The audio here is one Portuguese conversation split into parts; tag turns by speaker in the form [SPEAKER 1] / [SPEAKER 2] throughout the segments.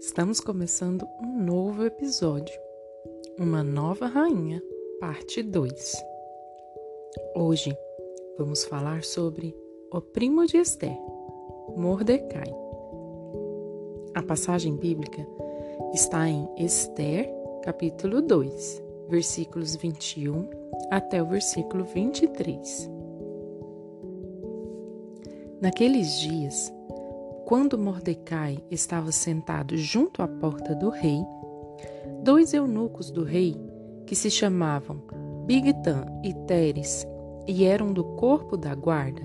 [SPEAKER 1] Estamos começando um novo episódio, Uma Nova Rainha, parte 2. Hoje vamos falar sobre o primo de Esther, Mordecai. A passagem bíblica está em Esther, capítulo 2, versículos 21 até o versículo 23. Naqueles dias, quando Mordecai estava sentado junto à porta do rei, dois eunucos do rei, que se chamavam Bigtan e Teres, e eram do corpo da guarda,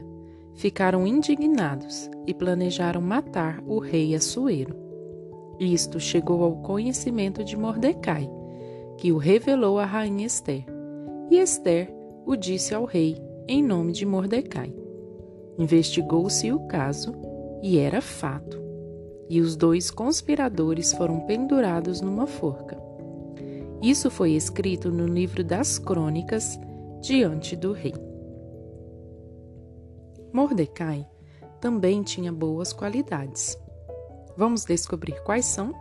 [SPEAKER 1] ficaram indignados e planejaram matar o rei Assuero. Isto chegou ao conhecimento de Mordecai, que o revelou à rainha Esther, e Esther o disse ao rei em nome de Mordecai. Investigou-se o caso e era fato. E os dois conspiradores foram pendurados numa forca. Isso foi escrito no livro das crônicas diante do rei. Mordecai também tinha boas qualidades. Vamos descobrir quais são?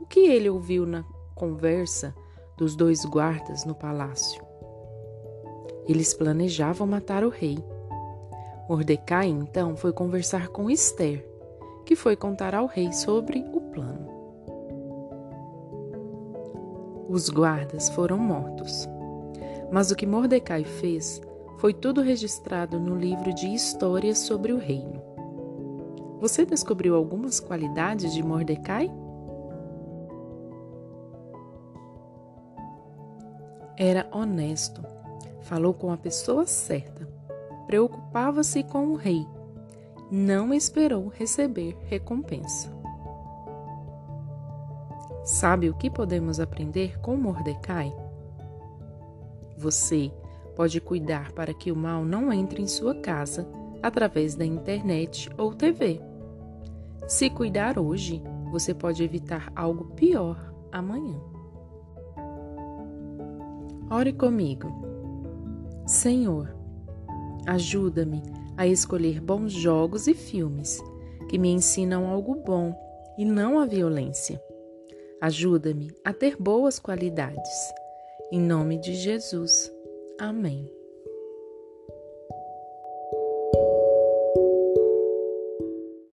[SPEAKER 1] O que ele ouviu na conversa dos dois guardas no palácio? Eles planejavam matar o rei Mordecai então foi conversar com Esther, que foi contar ao rei sobre o plano. Os guardas foram mortos. Mas o que Mordecai fez foi tudo registrado no livro de histórias sobre o reino. Você descobriu algumas qualidades de Mordecai? Era honesto, falou com a pessoa certa preocupava-se com o rei, não esperou receber recompensa. Sabe o que podemos aprender com Mordecai? Você pode cuidar para que o mal não entre em sua casa através da internet ou TV. Se cuidar hoje, você pode evitar algo pior amanhã. Ore comigo. Senhor, Ajuda-me a escolher bons jogos e filmes que me ensinam algo bom e não a violência. Ajuda-me a ter boas qualidades. Em nome de Jesus. Amém.